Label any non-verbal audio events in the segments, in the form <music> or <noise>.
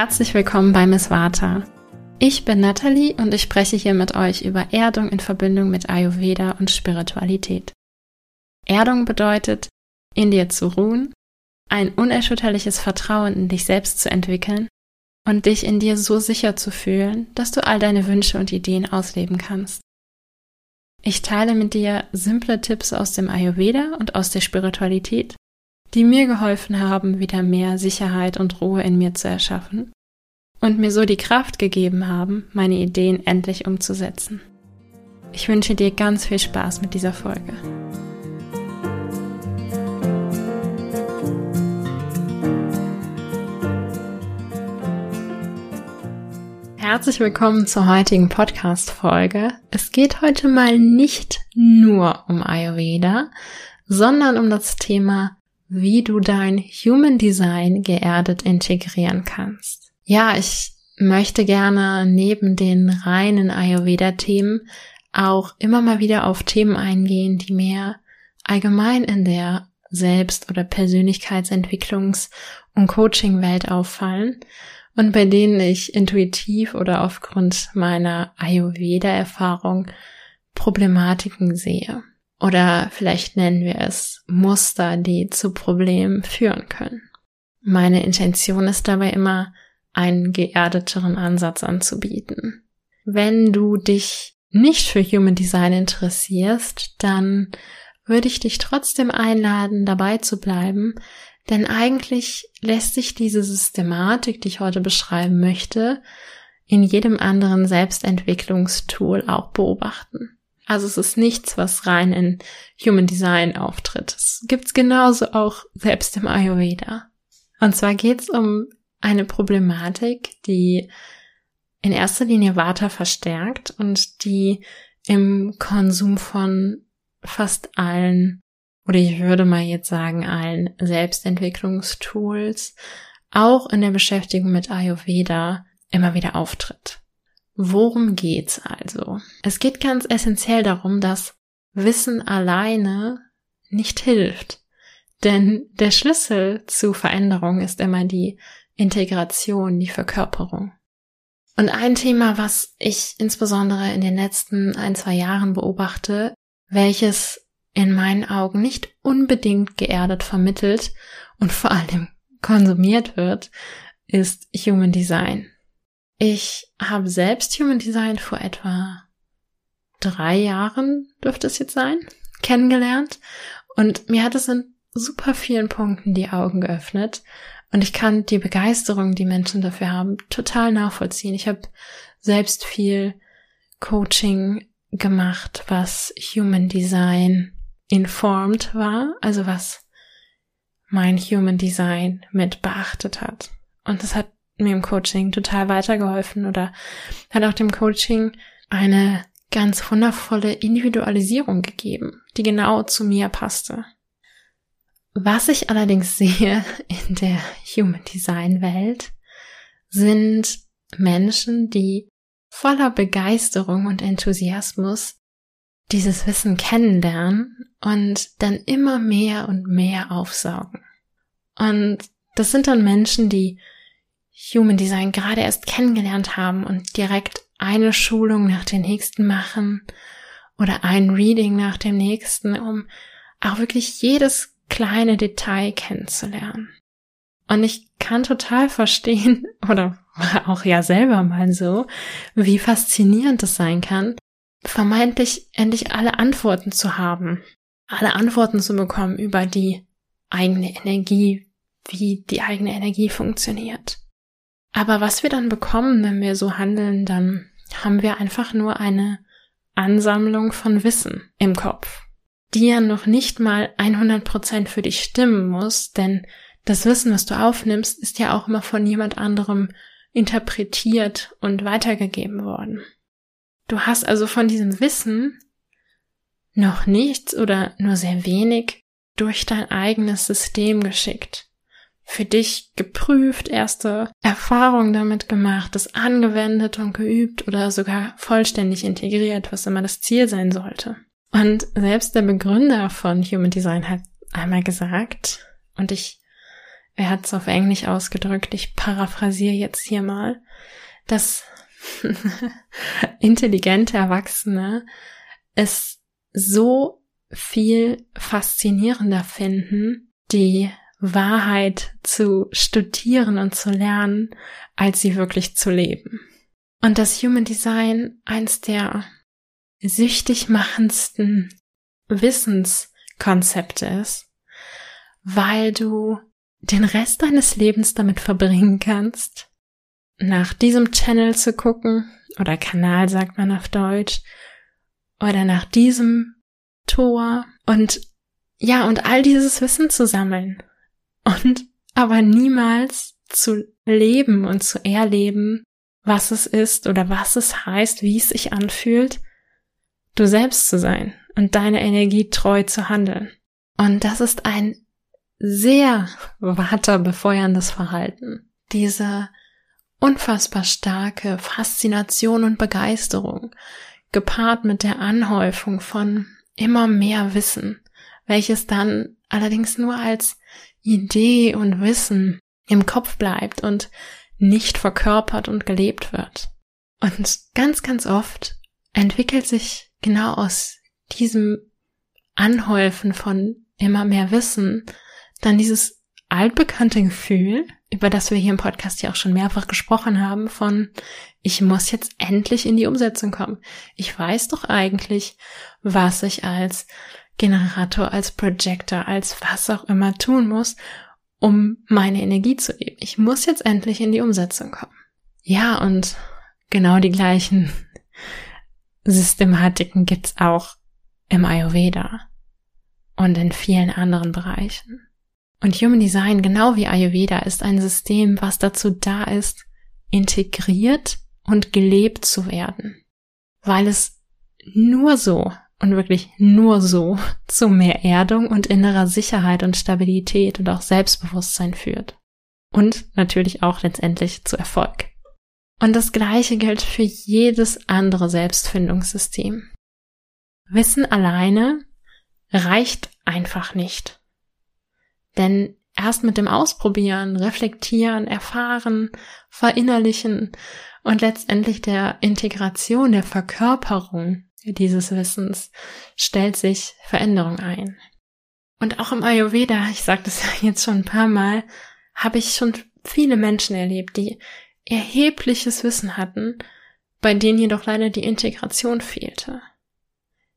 Herzlich willkommen bei Miss Vata. Ich bin Nathalie und ich spreche hier mit euch über Erdung in Verbindung mit Ayurveda und Spiritualität. Erdung bedeutet, in dir zu ruhen, ein unerschütterliches Vertrauen in dich selbst zu entwickeln und dich in dir so sicher zu fühlen, dass du all deine Wünsche und Ideen ausleben kannst. Ich teile mit dir simple Tipps aus dem Ayurveda und aus der Spiritualität, die mir geholfen haben, wieder mehr Sicherheit und Ruhe in mir zu erschaffen und mir so die Kraft gegeben haben, meine Ideen endlich umzusetzen. Ich wünsche dir ganz viel Spaß mit dieser Folge. Herzlich willkommen zur heutigen Podcast-Folge. Es geht heute mal nicht nur um Ayurveda, sondern um das Thema, wie du dein Human Design geerdet integrieren kannst. Ja, ich möchte gerne neben den reinen Ayurveda-Themen auch immer mal wieder auf Themen eingehen, die mir allgemein in der Selbst- oder Persönlichkeitsentwicklungs- und Coaching-Welt auffallen und bei denen ich intuitiv oder aufgrund meiner Ayurveda-Erfahrung Problematiken sehe. Oder vielleicht nennen wir es Muster, die zu Problemen führen können. Meine Intention ist dabei immer, einen geerdeteren Ansatz anzubieten. Wenn du dich nicht für Human Design interessierst, dann würde ich dich trotzdem einladen, dabei zu bleiben, denn eigentlich lässt sich diese Systematik, die ich heute beschreiben möchte, in jedem anderen Selbstentwicklungstool auch beobachten. Also es ist nichts, was rein in Human Design auftritt. Es gibt's genauso auch selbst im Ayurveda. Und zwar geht's um eine Problematik, die in erster Linie Vata verstärkt und die im Konsum von fast allen oder ich würde mal jetzt sagen allen Selbstentwicklungstools, auch in der Beschäftigung mit Ayurveda immer wieder auftritt. Worum geht's also? Es geht ganz essentiell darum, dass Wissen alleine nicht hilft. Denn der Schlüssel zu Veränderung ist immer die Integration, die Verkörperung. Und ein Thema, was ich insbesondere in den letzten ein, zwei Jahren beobachte, welches in meinen Augen nicht unbedingt geerdet vermittelt und vor allem konsumiert wird, ist Human Design. Ich habe selbst Human Design vor etwa drei Jahren, dürfte es jetzt sein, kennengelernt und mir hat es in super vielen Punkten die Augen geöffnet und ich kann die Begeisterung, die Menschen dafür haben, total nachvollziehen. Ich habe selbst viel Coaching gemacht, was Human Design informed war, also was mein Human Design mit beachtet hat. Und das hat mir im Coaching total weitergeholfen oder hat auch dem Coaching eine ganz wundervolle Individualisierung gegeben, die genau zu mir passte. Was ich allerdings <laughs> sehe in der Human Design Welt sind Menschen, die voller Begeisterung und Enthusiasmus dieses Wissen kennenlernen und dann immer mehr und mehr aufsaugen. Und das sind dann Menschen, die Human Design gerade erst kennengelernt haben und direkt eine Schulung nach der nächsten machen oder ein Reading nach dem nächsten, um auch wirklich jedes kleine Detail kennenzulernen. Und ich kann total verstehen <laughs> oder auch ja selber mal so, wie faszinierend es sein kann, vermeintlich endlich alle Antworten zu haben, alle Antworten zu bekommen über die eigene Energie, wie die eigene Energie funktioniert. Aber was wir dann bekommen, wenn wir so handeln, dann haben wir einfach nur eine Ansammlung von Wissen im Kopf, die ja noch nicht mal 100% für dich stimmen muss, denn das Wissen, was du aufnimmst, ist ja auch immer von jemand anderem interpretiert und weitergegeben worden. Du hast also von diesem Wissen noch nichts oder nur sehr wenig durch dein eigenes System geschickt. Für dich geprüft, erste Erfahrungen damit gemacht, es angewendet und geübt oder sogar vollständig integriert, was immer das Ziel sein sollte. Und selbst der Begründer von Human Design hat einmal gesagt, und ich er hat es auf Englisch ausgedrückt, ich paraphrasiere jetzt hier mal, dass <laughs> intelligente Erwachsene es so viel faszinierender finden, die Wahrheit zu studieren und zu lernen, als sie wirklich zu leben. Und das Human Design eins der süchtig machendsten Wissenskonzepte ist, weil du den Rest deines Lebens damit verbringen kannst, nach diesem Channel zu gucken, oder Kanal sagt man auf Deutsch, oder nach diesem Tor und ja, und all dieses Wissen zu sammeln und aber niemals zu leben und zu erleben, was es ist oder was es heißt, wie es sich anfühlt, du selbst zu sein und deine Energie treu zu handeln. Und das ist ein sehr waterbefeuerndes Verhalten. Diese unfassbar starke Faszination und Begeisterung, gepaart mit der Anhäufung von immer mehr Wissen, welches dann allerdings nur als Idee und Wissen im Kopf bleibt und nicht verkörpert und gelebt wird. Und ganz, ganz oft entwickelt sich genau aus diesem Anhäufen von immer mehr Wissen dann dieses altbekannte Gefühl, über das wir hier im Podcast ja auch schon mehrfach gesprochen haben, von ich muss jetzt endlich in die Umsetzung kommen. Ich weiß doch eigentlich, was ich als Generator, als Projector, als was auch immer tun muss, um meine Energie zu leben. Ich muss jetzt endlich in die Umsetzung kommen. Ja, und genau die gleichen <laughs> Systematiken gibt's auch im Ayurveda und in vielen anderen Bereichen. Und Human Design, genau wie Ayurveda, ist ein System, was dazu da ist, integriert und gelebt zu werden. Weil es nur so und wirklich nur so zu mehr Erdung und innerer Sicherheit und Stabilität und auch Selbstbewusstsein führt. Und natürlich auch letztendlich zu Erfolg. Und das Gleiche gilt für jedes andere Selbstfindungssystem. Wissen alleine reicht einfach nicht. Denn erst mit dem Ausprobieren, Reflektieren, Erfahren, Verinnerlichen und letztendlich der Integration, der Verkörperung dieses Wissens stellt sich Veränderung ein. Und auch im Ayurveda, ich sage das <laughs> ja jetzt schon ein paar Mal, habe ich schon viele Menschen erlebt, die erhebliches Wissen hatten, bei denen jedoch leider die Integration fehlte.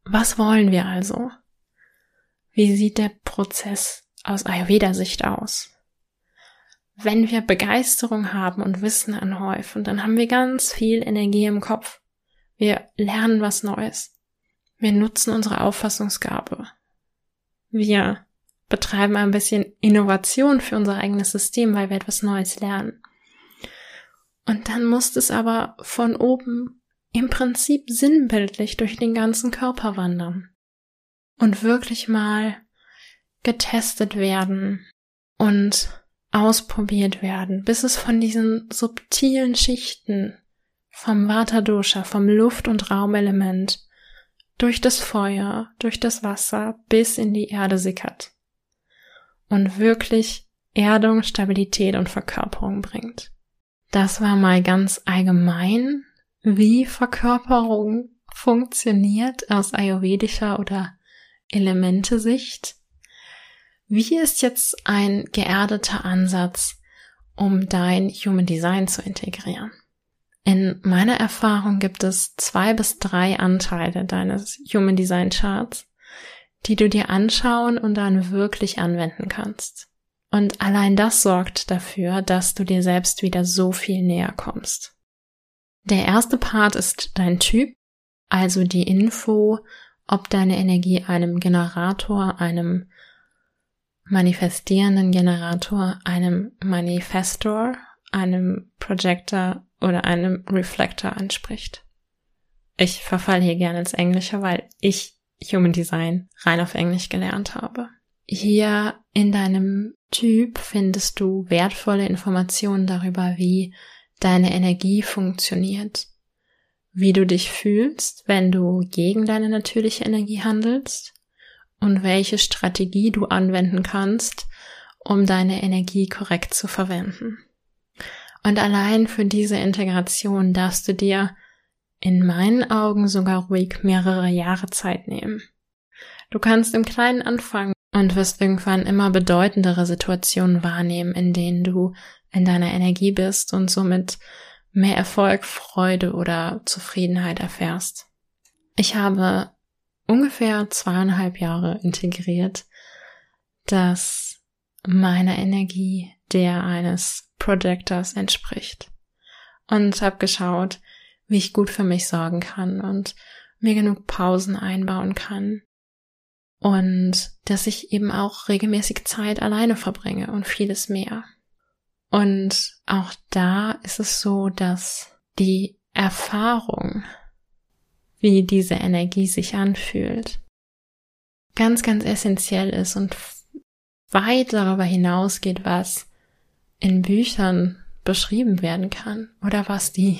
Was wollen wir also? Wie sieht der Prozess aus Ayurveda-Sicht aus. Wenn wir Begeisterung haben und Wissen anhäufen, dann haben wir ganz viel Energie im Kopf. Wir lernen was Neues. Wir nutzen unsere Auffassungsgabe. Wir betreiben ein bisschen Innovation für unser eigenes System, weil wir etwas Neues lernen. Und dann muss es aber von oben im Prinzip sinnbildlich durch den ganzen Körper wandern. Und wirklich mal getestet werden und ausprobiert werden, bis es von diesen subtilen Schichten vom Vata Dosha, vom Luft- und Raumelement durch das Feuer, durch das Wasser bis in die Erde sickert und wirklich Erdung, Stabilität und Verkörperung bringt. Das war mal ganz allgemein, wie Verkörperung funktioniert aus ayurvedischer oder Elemente-Sicht. Wie ist jetzt ein geerdeter Ansatz, um dein Human Design zu integrieren? In meiner Erfahrung gibt es zwei bis drei Anteile deines Human Design Charts, die du dir anschauen und dann wirklich anwenden kannst. Und allein das sorgt dafür, dass du dir selbst wieder so viel näher kommst. Der erste Part ist dein Typ, also die Info, ob deine Energie einem Generator, einem manifestierenden Generator, einem Manifestor, einem Projector oder einem Reflector anspricht. Ich verfalle hier gerne ins Englische, weil ich Human Design rein auf Englisch gelernt habe. Hier in deinem Typ findest du wertvolle Informationen darüber, wie deine Energie funktioniert, wie du dich fühlst, wenn du gegen deine natürliche Energie handelst, und welche Strategie du anwenden kannst, um deine Energie korrekt zu verwenden. Und allein für diese Integration darfst du dir in meinen Augen sogar ruhig mehrere Jahre Zeit nehmen. Du kannst im Kleinen anfangen und wirst irgendwann immer bedeutendere Situationen wahrnehmen, in denen du in deiner Energie bist und somit mehr Erfolg, Freude oder Zufriedenheit erfährst. Ich habe ungefähr zweieinhalb Jahre integriert, dass meine Energie der eines Projectors entspricht. Und habe geschaut, wie ich gut für mich sorgen kann und mir genug Pausen einbauen kann. Und dass ich eben auch regelmäßig Zeit alleine verbringe und vieles mehr. Und auch da ist es so, dass die Erfahrung, wie diese Energie sich anfühlt, ganz, ganz essentiell ist und weit darüber hinausgeht, was in Büchern beschrieben werden kann oder was die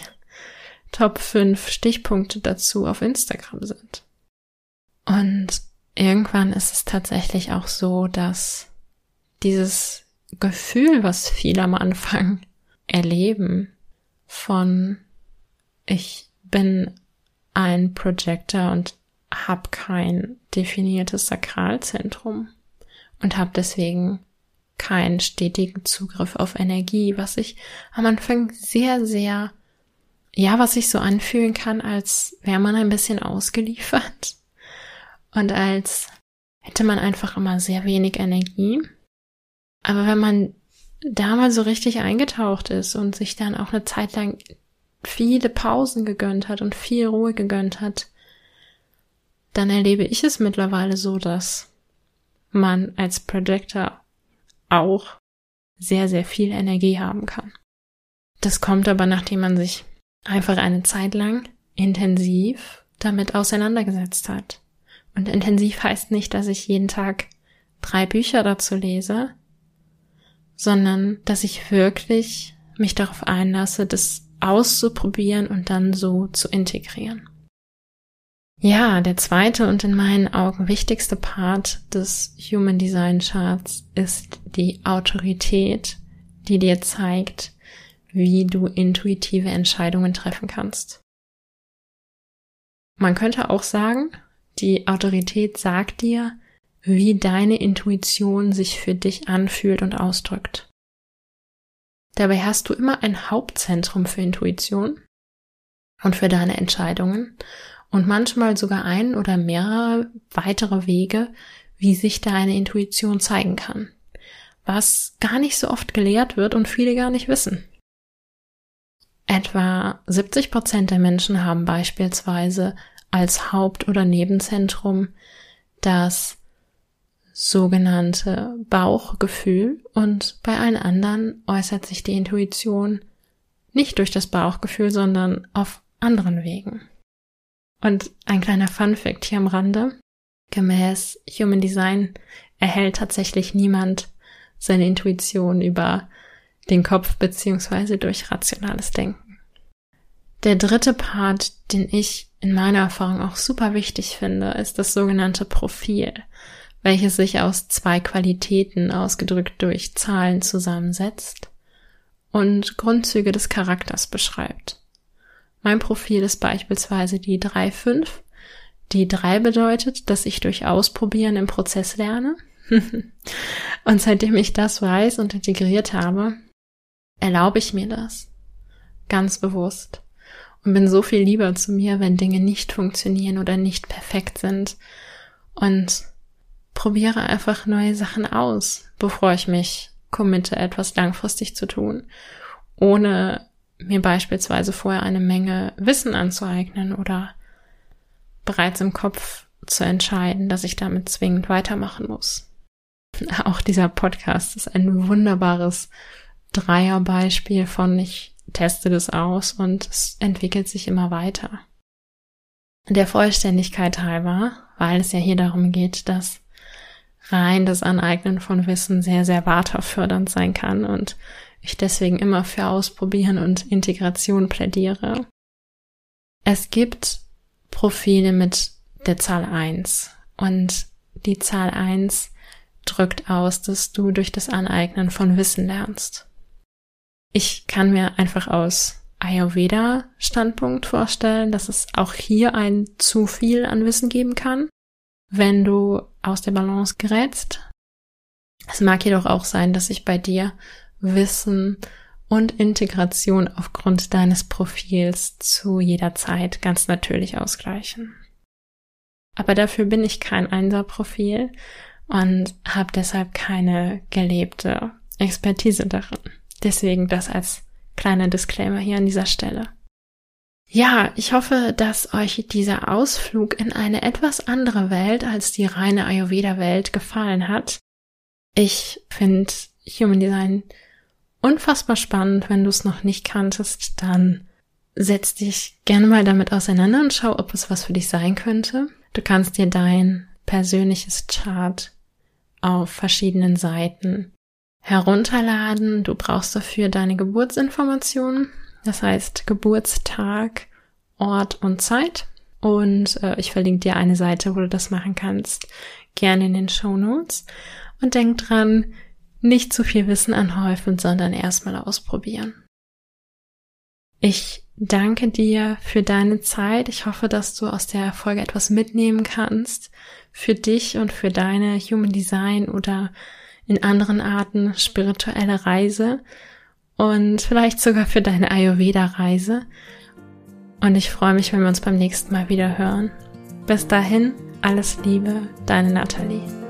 Top 5 Stichpunkte dazu auf Instagram sind. Und irgendwann ist es tatsächlich auch so, dass dieses Gefühl, was viele am Anfang erleben, von ich bin ein Projector und habe kein definiertes Sakralzentrum und habe deswegen keinen stetigen Zugriff auf Energie, was ich am Anfang sehr, sehr, ja, was sich so anfühlen kann, als wäre man ein bisschen ausgeliefert und als hätte man einfach immer sehr wenig Energie. Aber wenn man da mal so richtig eingetaucht ist und sich dann auch eine Zeit lang viele Pausen gegönnt hat und viel Ruhe gegönnt hat, dann erlebe ich es mittlerweile so, dass man als Projector auch sehr, sehr viel Energie haben kann. Das kommt aber, nachdem man sich einfach eine Zeit lang intensiv damit auseinandergesetzt hat. Und intensiv heißt nicht, dass ich jeden Tag drei Bücher dazu lese, sondern dass ich wirklich mich darauf einlasse, das auszuprobieren und dann so zu integrieren. Ja, der zweite und in meinen Augen wichtigste Part des Human Design Charts ist die Autorität, die dir zeigt, wie du intuitive Entscheidungen treffen kannst. Man könnte auch sagen, die Autorität sagt dir, wie deine Intuition sich für dich anfühlt und ausdrückt. Dabei hast du immer ein Hauptzentrum für Intuition und für deine Entscheidungen und manchmal sogar ein oder mehrere weitere Wege, wie sich deine Intuition zeigen kann, was gar nicht so oft gelehrt wird und viele gar nicht wissen. Etwa 70 Prozent der Menschen haben beispielsweise als Haupt- oder Nebenzentrum das sogenannte Bauchgefühl und bei allen anderen äußert sich die Intuition nicht durch das Bauchgefühl, sondern auf anderen Wegen. Und ein kleiner Fun fact hier am Rande. Gemäß Human Design erhält tatsächlich niemand seine Intuition über den Kopf beziehungsweise durch rationales Denken. Der dritte Part, den ich in meiner Erfahrung auch super wichtig finde, ist das sogenannte Profil welches sich aus zwei Qualitäten ausgedrückt durch Zahlen zusammensetzt und Grundzüge des Charakters beschreibt. Mein Profil ist beispielsweise die 3.5. Die 3 bedeutet, dass ich durch Ausprobieren im Prozess lerne. <laughs> und seitdem ich das weiß und integriert habe, erlaube ich mir das. Ganz bewusst. Und bin so viel lieber zu mir, wenn Dinge nicht funktionieren oder nicht perfekt sind. Und probiere einfach neue Sachen aus, bevor ich mich committe, etwas langfristig zu tun, ohne mir beispielsweise vorher eine Menge Wissen anzueignen oder bereits im Kopf zu entscheiden, dass ich damit zwingend weitermachen muss. <laughs> Auch dieser Podcast ist ein wunderbares Dreierbeispiel von ich teste das aus und es entwickelt sich immer weiter. Der Vollständigkeit halber, weil es ja hier darum geht, dass rein das Aneignen von Wissen sehr, sehr waterfördernd sein kann und ich deswegen immer für Ausprobieren und Integration plädiere. Es gibt Profile mit der Zahl 1 und die Zahl 1 drückt aus, dass du durch das Aneignen von Wissen lernst. Ich kann mir einfach aus Ayurveda-Standpunkt vorstellen, dass es auch hier ein zu viel an Wissen geben kann, wenn du aus der Balance gerätst. Es mag jedoch auch sein, dass sich bei dir Wissen und Integration aufgrund deines Profils zu jeder Zeit ganz natürlich ausgleichen. Aber dafür bin ich kein Einser-Profil und habe deshalb keine gelebte Expertise darin. Deswegen das als kleiner Disclaimer hier an dieser Stelle. Ja, ich hoffe, dass euch dieser Ausflug in eine etwas andere Welt als die reine Ayurveda-Welt gefallen hat. Ich finde Human Design unfassbar spannend. Wenn du es noch nicht kanntest, dann setz dich gerne mal damit auseinander und schau, ob es was für dich sein könnte. Du kannst dir dein persönliches Chart auf verschiedenen Seiten herunterladen. Du brauchst dafür deine Geburtsinformationen, das heißt Geburtstag, Ort und Zeit. Und äh, ich verlinke dir eine Seite, wo du das machen kannst, gerne in den Show Notes. Und denk dran, nicht zu viel Wissen anhäufen, sondern erstmal ausprobieren. Ich danke dir für deine Zeit. Ich hoffe, dass du aus der Folge etwas mitnehmen kannst für dich und für deine Human Design oder in anderen Arten spirituelle Reise und vielleicht sogar für deine Ayurveda-Reise. Und ich freue mich, wenn wir uns beim nächsten Mal wieder hören. Bis dahin, alles Liebe, deine Nathalie.